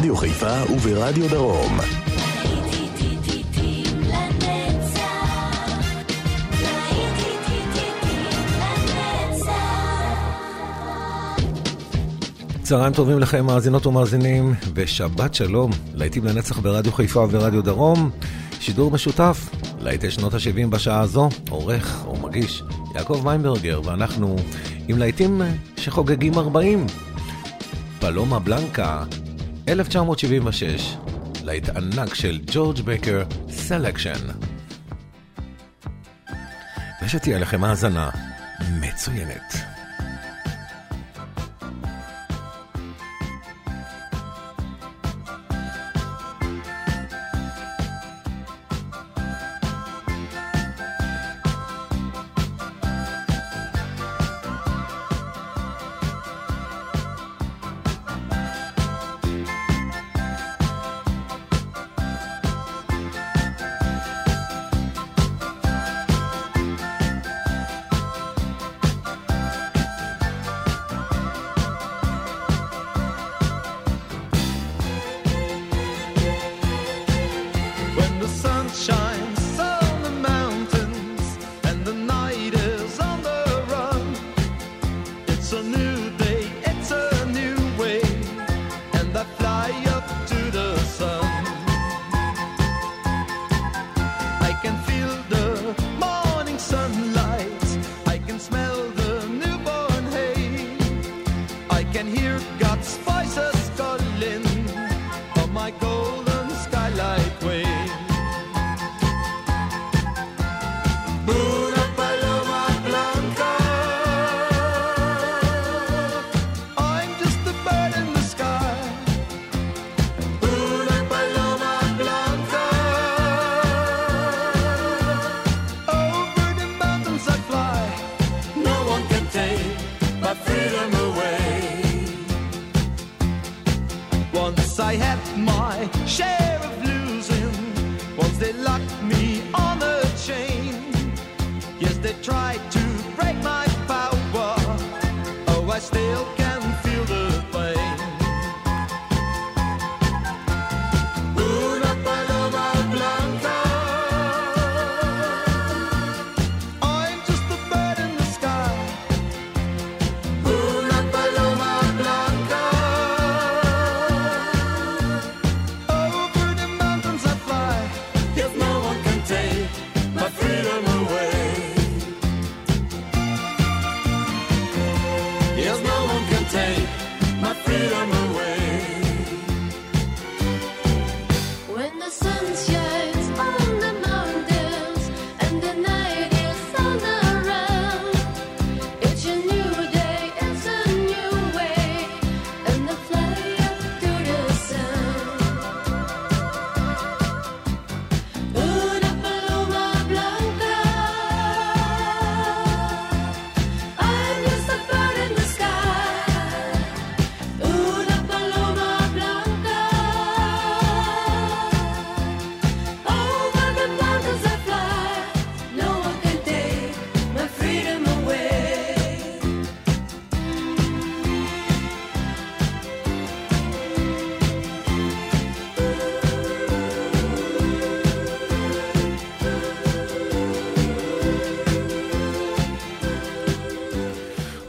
ברדיו חיפה וברדיו דרום. צהריים טובים לכם, מאזינות ומאזינים, ושבת שלום, להיטים לנצח ברדיו חיפה וברדיו דרום, שידור משותף, להיטי שנות ה-70 בשעה הזו, עורך ומגיש יעקב מיינברגר, ואנחנו עם להיטים שחוגגים 40. פלומה בלנקה 1976, להיט ענק של ג'ורג' בקר, סלקשן. ושתהיה לכם האזנה מצוינת.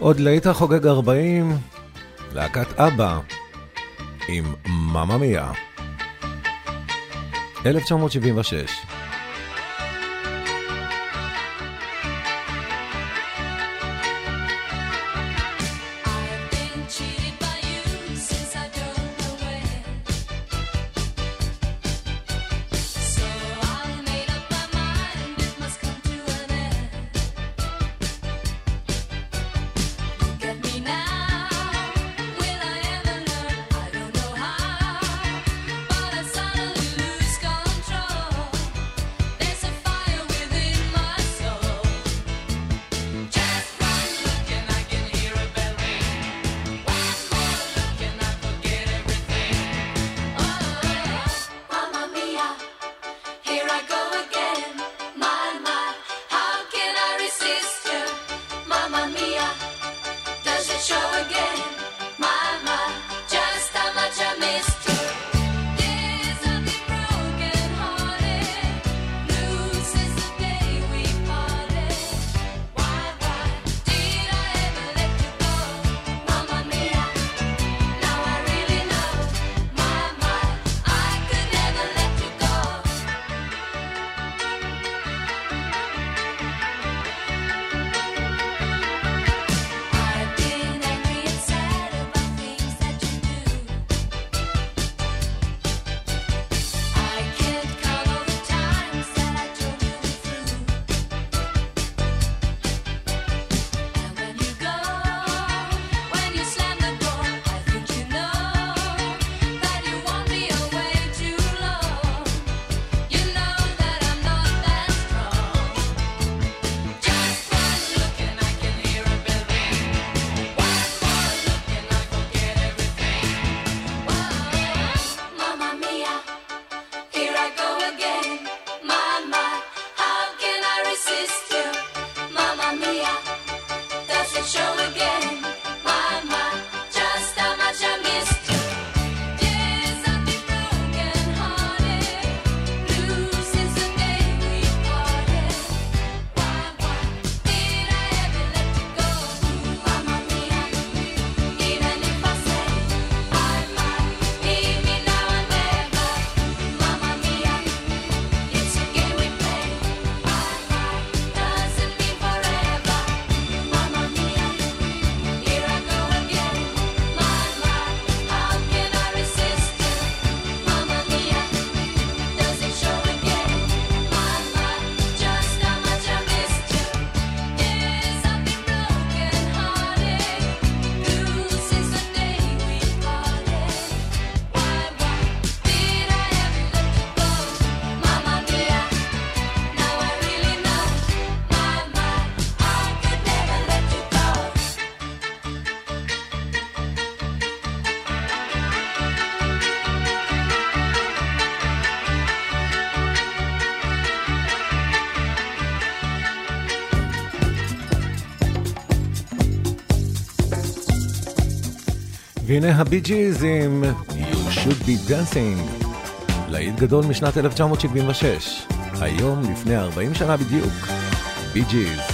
עוד לאיטה חוגג 40, להקת אבא עם מממיה. 1976 והנה הבי ג'יז עם You should be dancing, להיט גדול משנת 1976, היום לפני 40 שנה בדיוק, בי ג'יז.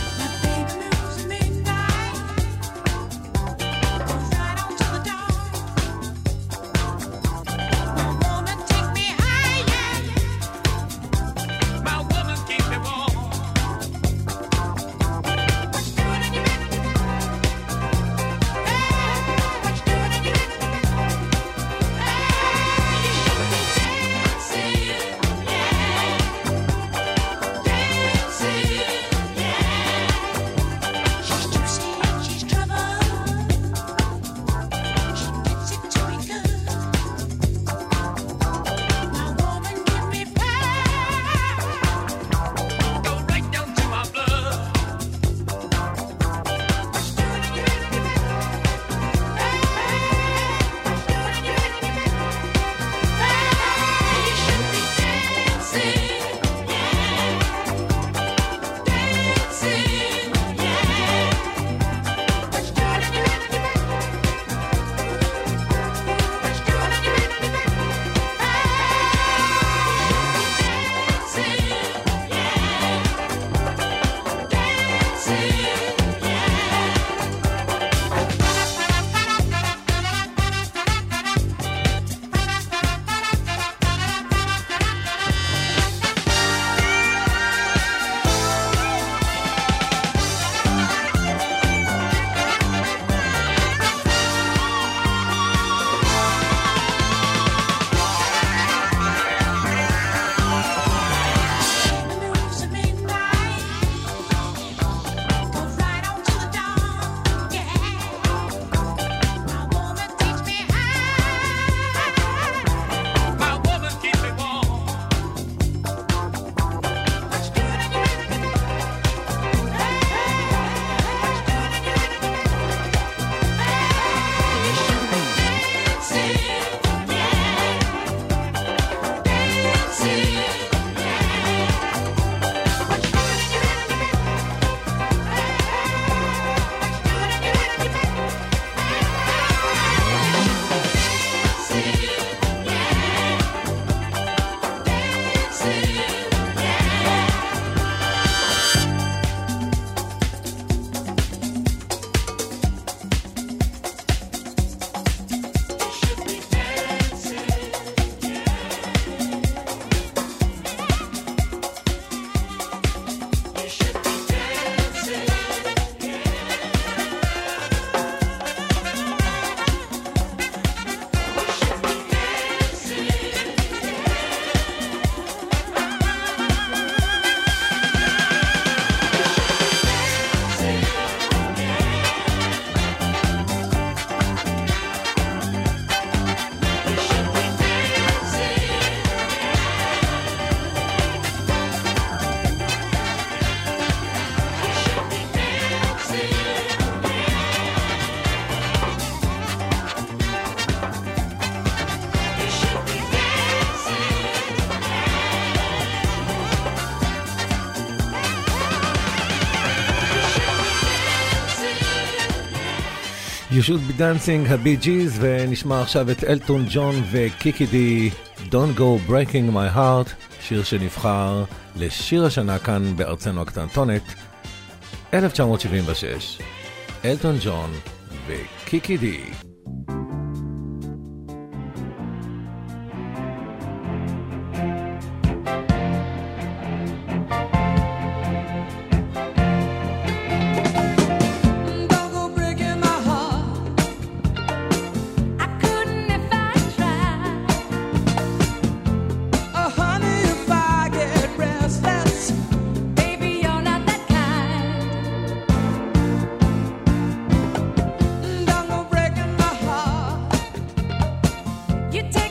פשוט בדנסינג הבי ג'יז, ונשמע עכשיו את אלטון ג'ון וקיקי די, Don't Go Breaking My Heart, שיר שנבחר לשיר השנה כאן בארצנו הקטנטונת, 1976. אלטון ג'ון וקיקי די. You take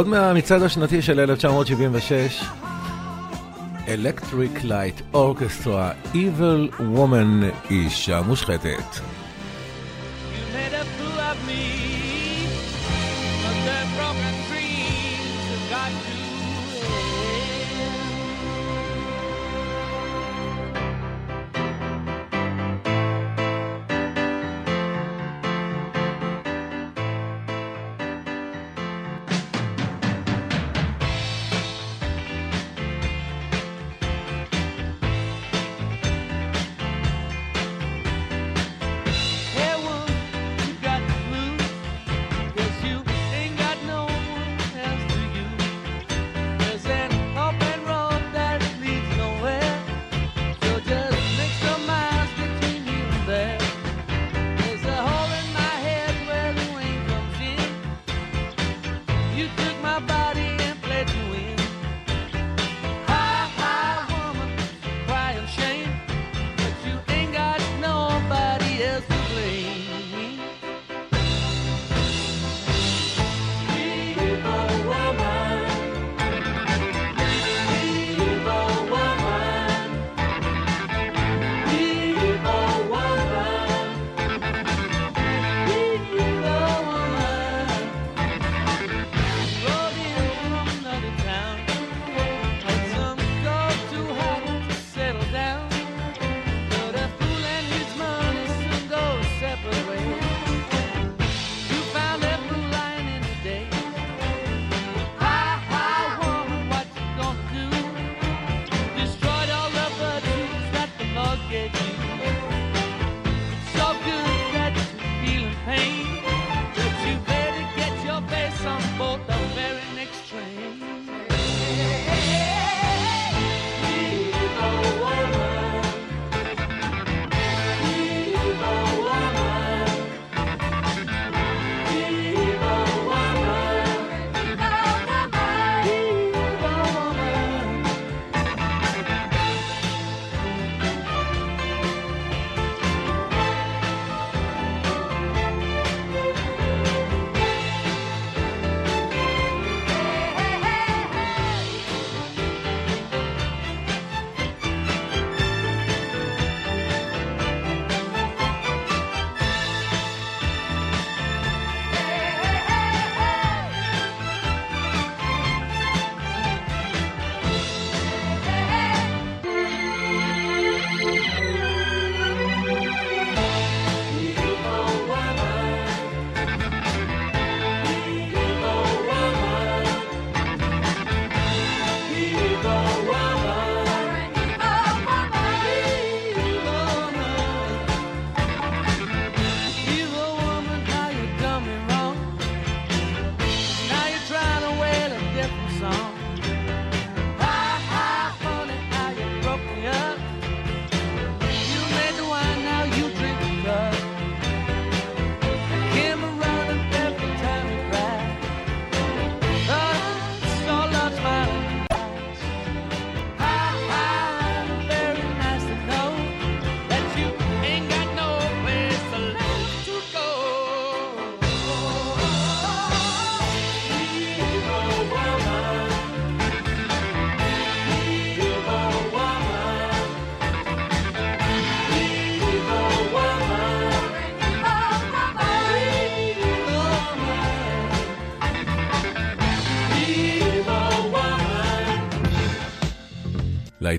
עוד מהמצעד השנתי של 1976, Electric Light Orchestra, Evil Woman, אישה מושחתת. You but broken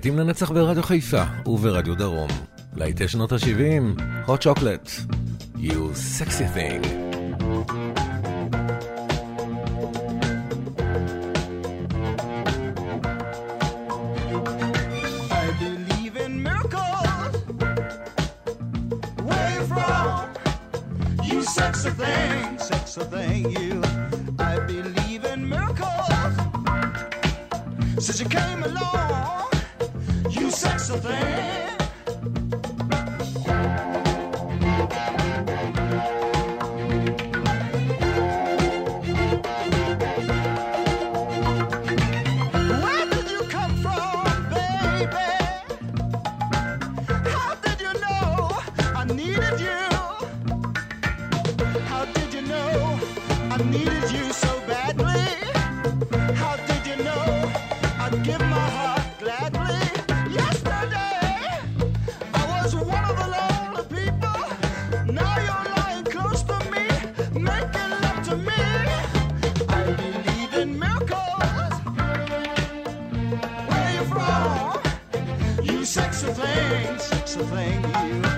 להיטים לנצח ברדיו חיפה וברדיו דרום. להיטי שנות ה-70, hot chocolate, you sexy thing. thank you.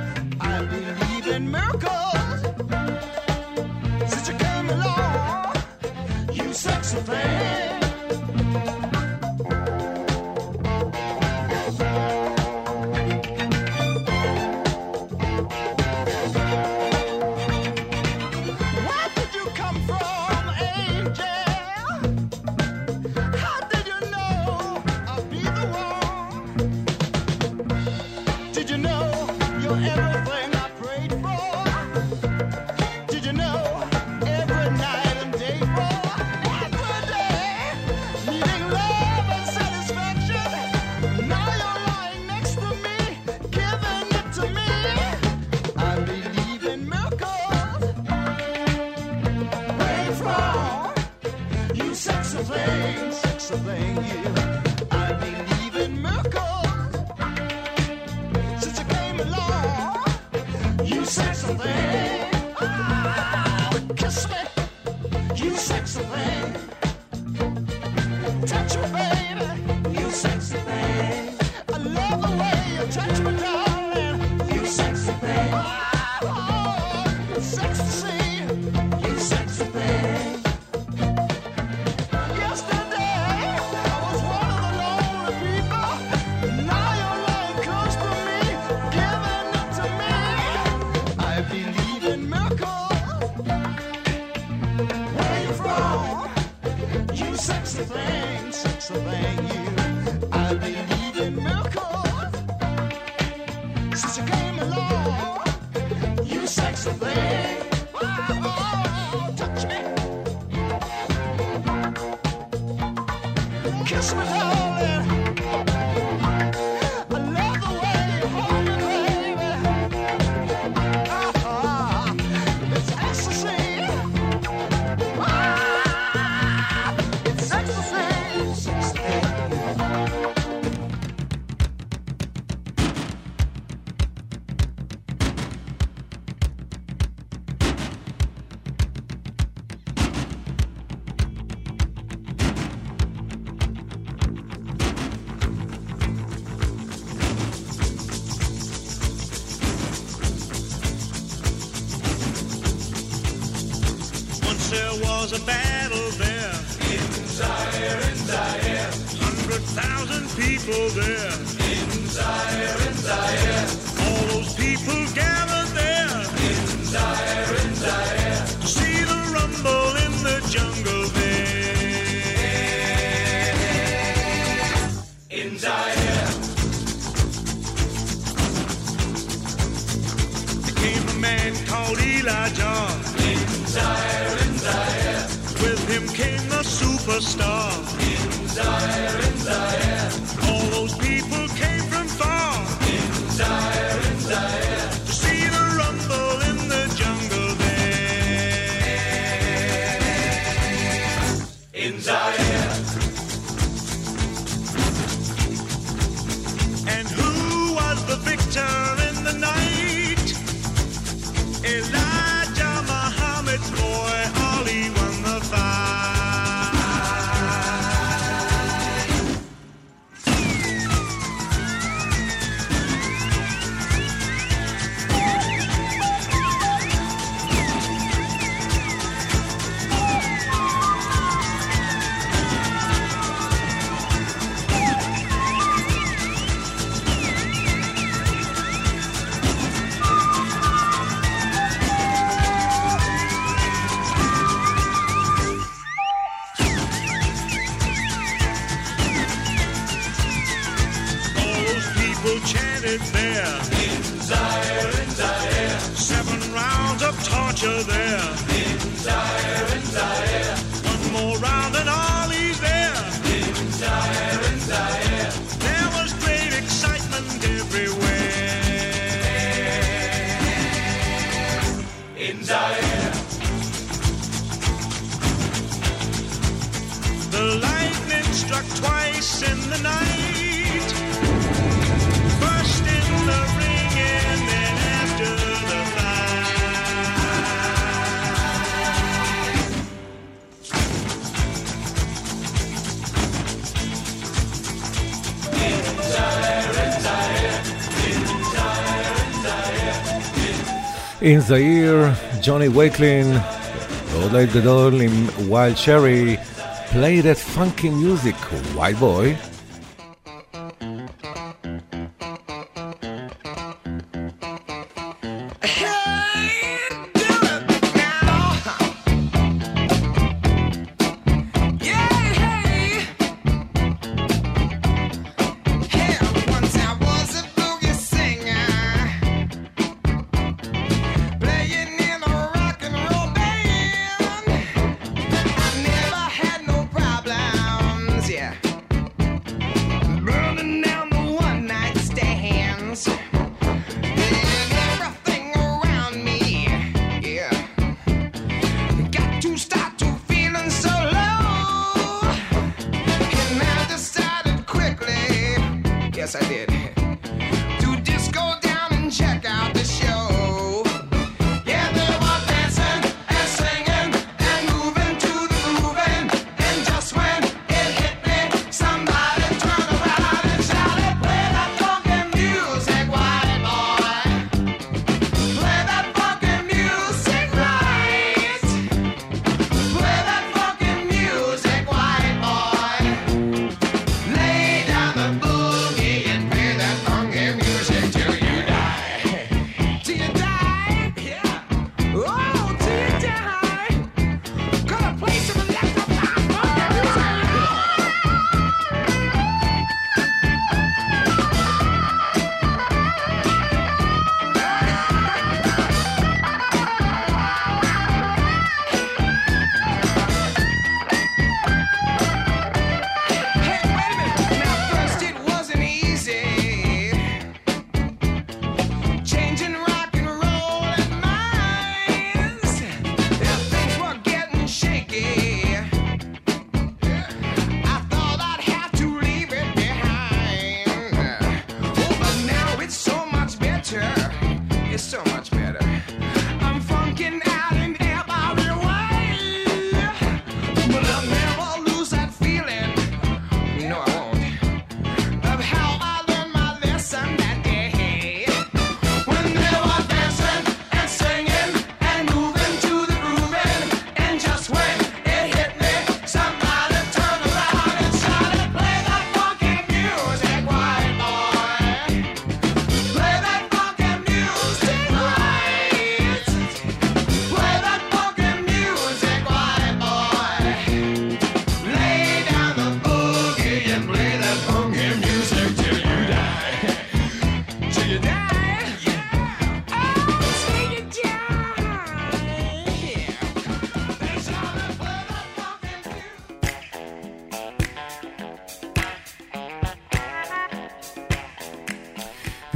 cigar. In Zaire, in Zaire. With him came the superstar. In Zaire. In the ג'וני וייקלין, ועוד ליד גדול עם Wild שרי, play that funky music, white boy.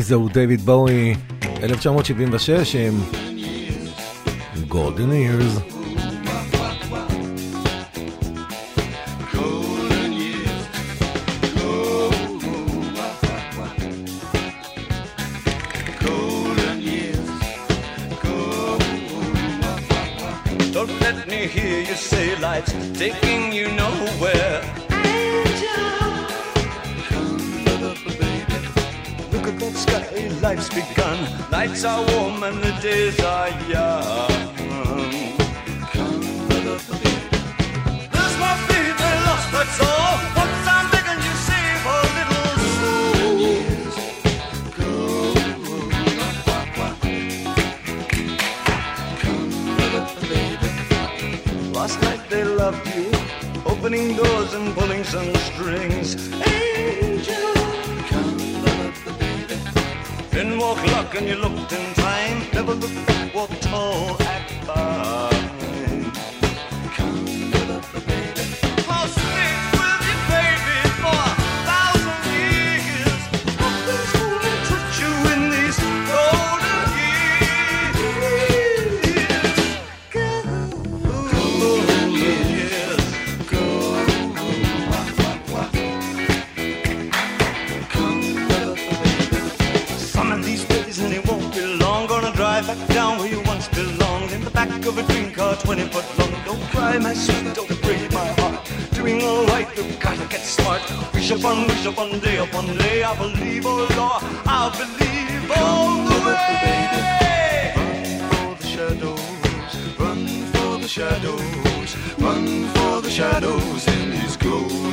וזהו דייוויד בואי, 1976 עם גולדן אירס. A 20 foot long. Don't cry, my sweet, don't break my heart. Doing alright, you've gotta get smart. Wish upon, wish upon, day upon day. I believe, oh Lord, I believe all the way. Run for the shadows, run for the shadows, run for the shadows in these golden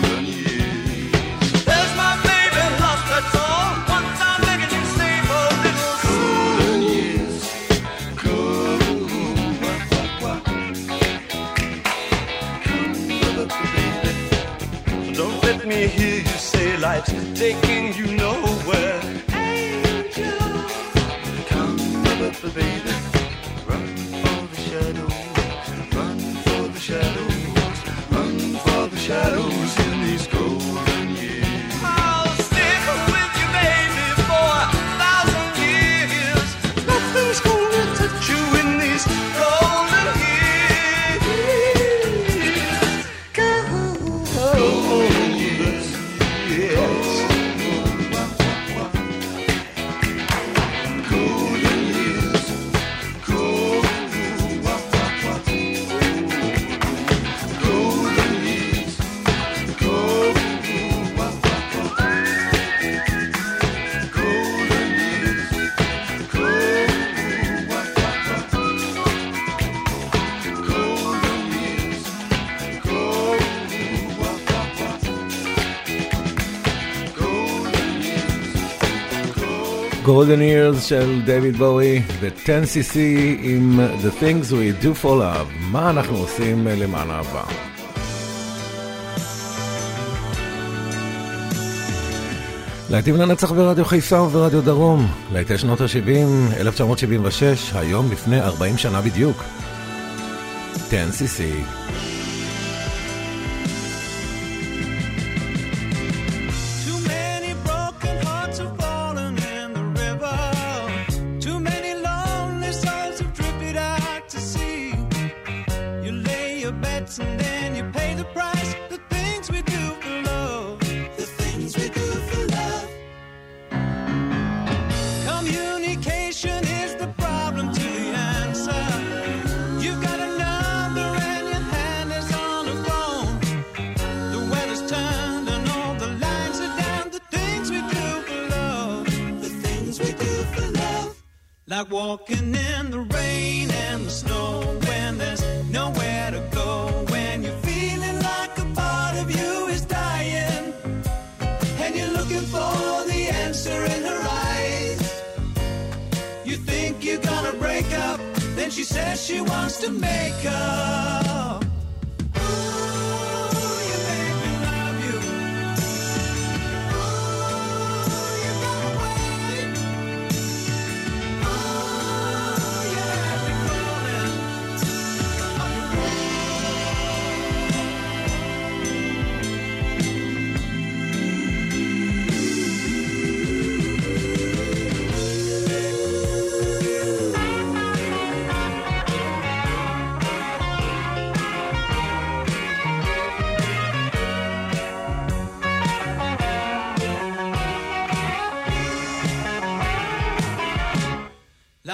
say life's taking you nowhere. גולדן אירס של דויד בואי ו-10cc עם The Things We Do for Love. מה אנחנו עושים למען אהבה? להיטים לנצח ברדיו חיפה וברדיו דרום. להיטי שנות ה-70, 1976, היום לפני 40 שנה בדיוק. 10cc.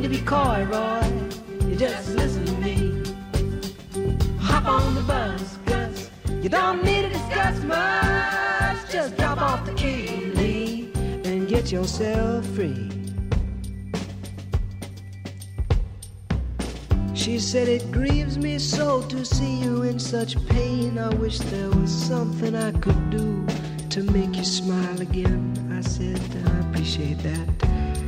need to be coy, Roy. You just listen to me. Hop on the bus, Gus. You don't need to discuss much. Just drop off the key, Lee, and get yourself free. She said, It grieves me so to see you in such pain. I wish there was something I could do to make you smile again. I said, I appreciate that.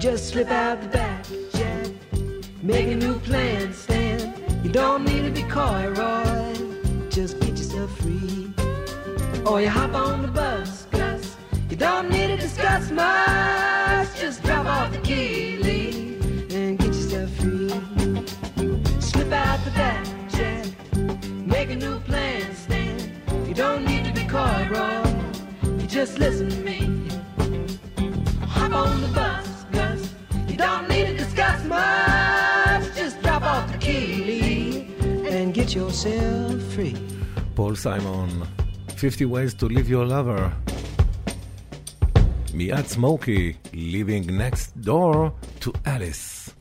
Just slip out the back, Jack. Make a new plan, Stan. You don't need to be coy, Roy. Just get yourself free. Or you hop on the bus, Gus. You don't need to discuss much. Just drop off the key, Lee, and get yourself free. Slip out the back, Jack. Make a new plan, Stan. You don't need to be coy, Roy. You just listen to me. Hop on the bus, don't need to discuss much. Just drop off the key and get yourself free. Paul Simon, 50 Ways to Leave Your Lover. מיד Smokie, living next door to Alice.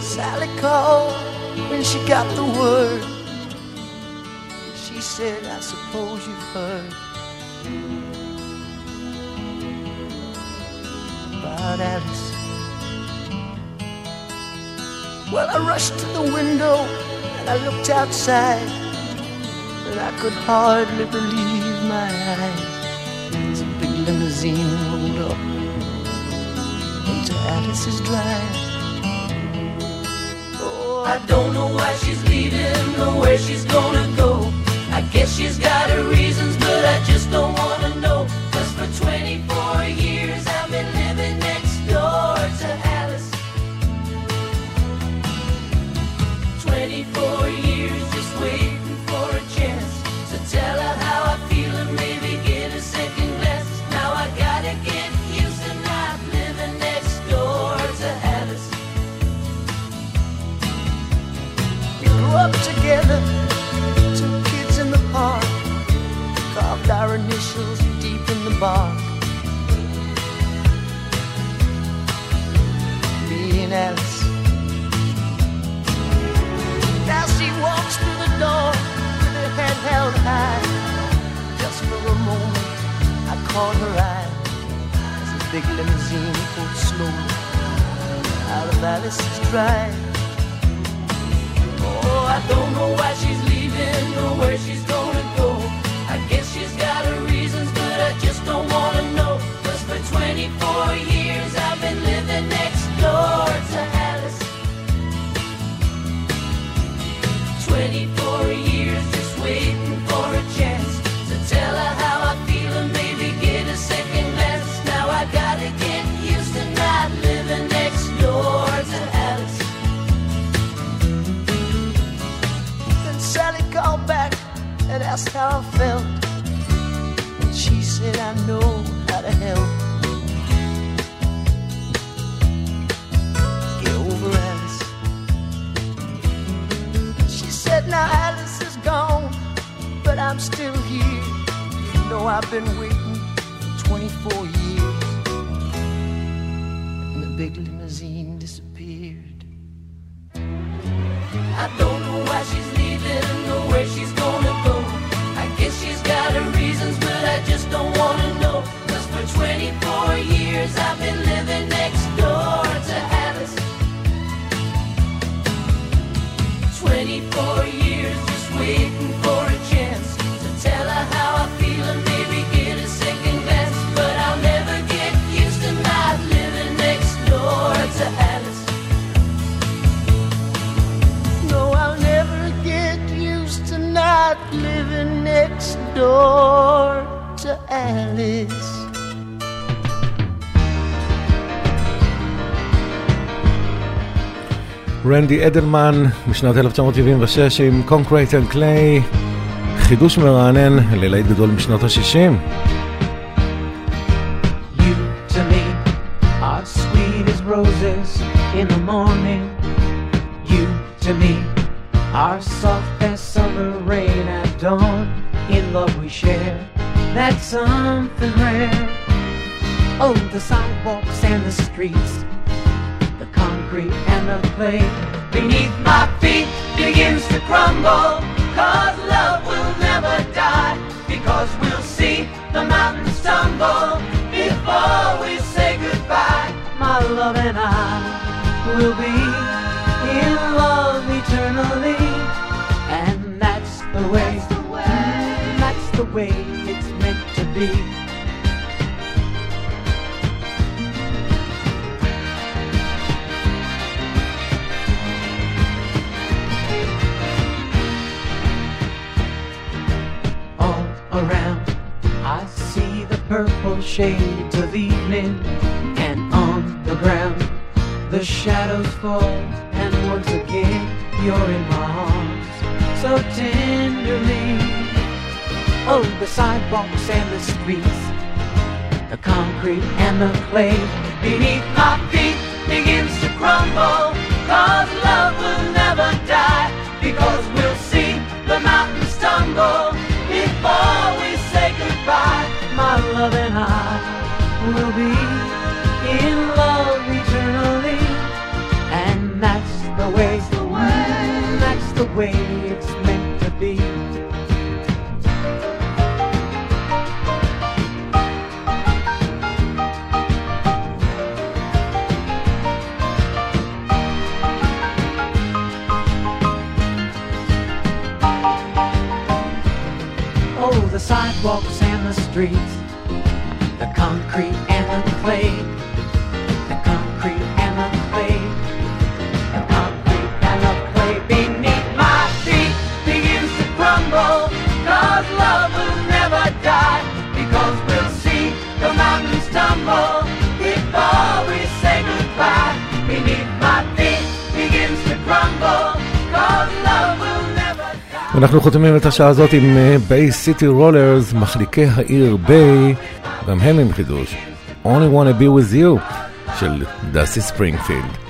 Sally called when she got the word Said, I suppose you've heard about Alice. Well, I rushed to the window and I looked outside, and I could hardly believe my eyes. A big limousine rolled up into Alice's drive. Oh, I don't know why she's leaving or where she's gonna go. Guess she's got her reasons, but I just don't wanna know. Bark. And Alice. Now she walks through the door with her head held high. Just for a moment, I caught her eye as a big limousine pulled slowly out of Alice's drive. Oh, I don't know why she's leaving or where she's gonna I'm still here. You know I've been waiting for 24 years. And the big limousine disappeared. I don't know why she's leaving or where she's gonna go. I guess she's got her reasons, but I just don't wanna know. Cause for 24 years I've been living door to Alice. רנדי אדלמן משנת 1976 עם קונקרייט אנד קליי, חידוש מרענן ללהיט גדול משנות ה-60. The sidewalks and the streets, the concrete and the clay beneath my feet begins to crumble. Cause love will never die, because we'll see the mountains tumble before we say goodbye. My love and I will be shades of evening, and on the ground the shadows fall. And once again, you're in my arms so tenderly. Oh, the sidewalks and the streets, the concrete and the clay beneath my feet begins to crumble. Cause love will אנחנו חותמים את השעה הזאת עם ביי סיטי רולרס, מחליקי העיר ביי, גם הם עם חידוש. Only wanna be with you של דסי ספרינגפילד.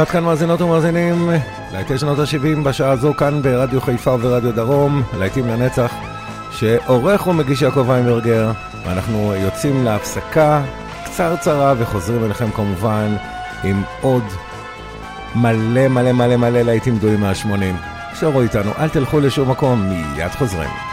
ועד כאן מאזינות ומאזינים, להיטי שנות ה-70 בשעה הזו כאן ברדיו חיפה וברדיו דרום, להיטים לנצח, שעורך ומגיש יעקב איינברגר, ואנחנו יוצאים להפסקה קצרצרה וחוזרים אליכם כמובן עם עוד מלא מלא מלא מלא להיטים גדולים מה-80. שערו איתנו, אל תלכו לשום מקום, מיד חוזרים.